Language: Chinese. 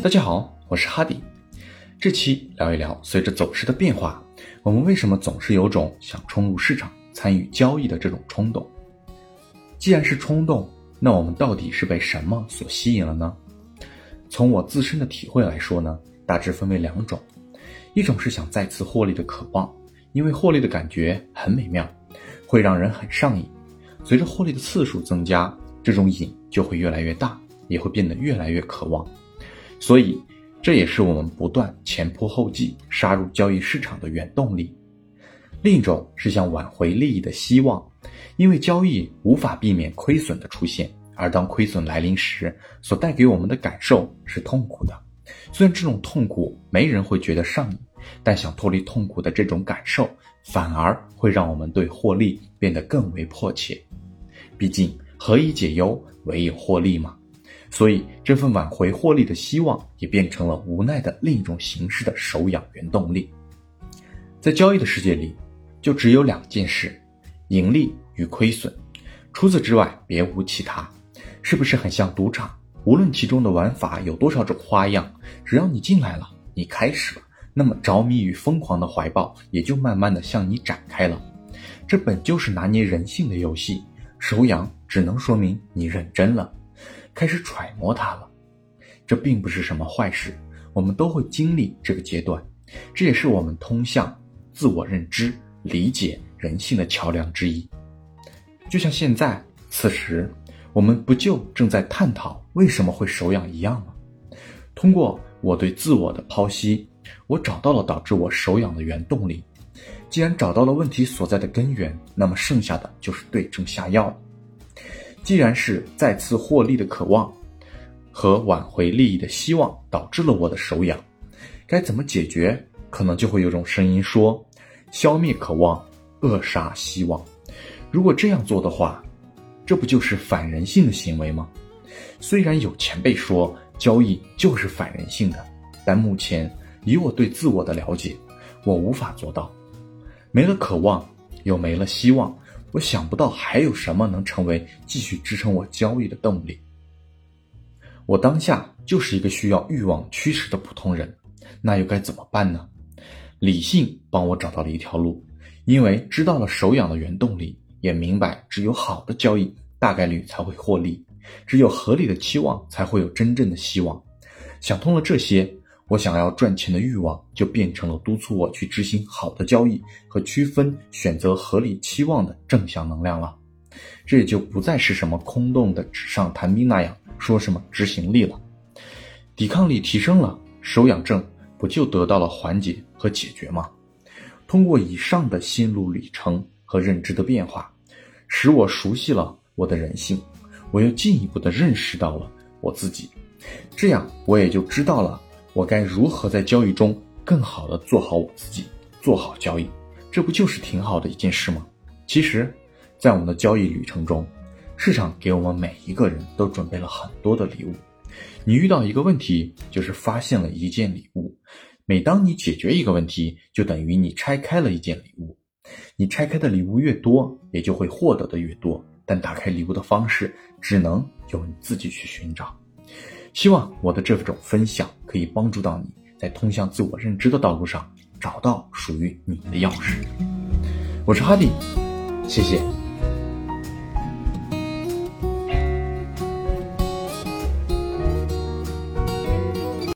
大家好，我是哈迪。这期聊一聊，随着走势的变化，我们为什么总是有种想冲入市场参与交易的这种冲动？既然是冲动，那我们到底是被什么所吸引了呢？从我自身的体会来说呢，大致分为两种：一种是想再次获利的渴望，因为获利的感觉很美妙，会让人很上瘾。随着获利的次数增加，这种瘾就会越来越大，也会变得越来越渴望。所以，这也是我们不断前仆后继杀入交易市场的原动力。另一种是想挽回利益的希望，因为交易无法避免亏损的出现，而当亏损来临时，所带给我们的感受是痛苦的。虽然这种痛苦没人会觉得上瘾，但想脱离痛苦的这种感受，反而会让我们对获利变得更为迫切。毕竟，何以解忧，唯有获利嘛。所以，这份挽回获利的希望也变成了无奈的另一种形式的手痒原动力。在交易的世界里，就只有两件事：盈利与亏损。除此之外，别无其他。是不是很像赌场？无论其中的玩法有多少种花样，只要你进来了，你开始了，那么着迷与疯狂的怀抱也就慢慢的向你展开了。这本就是拿捏人性的游戏，手痒只能说明你认真了。开始揣摩它了，这并不是什么坏事，我们都会经历这个阶段，这也是我们通向自我认知、理解人性的桥梁之一。就像现在此时，我们不就正在探讨为什么会手痒一样吗？通过我对自我的剖析，我找到了导致我手痒的原动力。既然找到了问题所在的根源，那么剩下的就是对症下药了。既然是再次获利的渴望和挽回利益的希望导致了我的手痒，该怎么解决？可能就会有种声音说：消灭渴望，扼杀希望。如果这样做的话，这不就是反人性的行为吗？虽然有前辈说交易就是反人性的，但目前以我对自我的了解，我无法做到。没了渴望，又没了希望。我想不到还有什么能成为继续支撑我交易的动力。我当下就是一个需要欲望驱使的普通人，那又该怎么办呢？理性帮我找到了一条路，因为知道了手痒的原动力，也明白只有好的交易大概率才会获利，只有合理的期望才会有真正的希望。想通了这些。我想要赚钱的欲望，就变成了督促我去执行好的交易和区分选择合理期望的正向能量了。这也就不再是什么空洞的纸上谈兵那样说什么执行力了。抵抗力提升了，手痒症不就得到了缓解和解决吗？通过以上的心路历程和认知的变化，使我熟悉了我的人性，我又进一步的认识到了我自己，这样我也就知道了。我该如何在交易中更好的做好我自己，做好交易？这不就是挺好的一件事吗？其实，在我们的交易旅程中，市场给我们每一个人都准备了很多的礼物。你遇到一个问题，就是发现了一件礼物。每当你解决一个问题，就等于你拆开了一件礼物。你拆开的礼物越多，也就会获得的越多。但打开礼物的方式，只能由你自己去寻找。希望我的这种分享可以帮助到你在通向自我认知的道路上找到属于你的钥匙。我是哈迪，谢谢。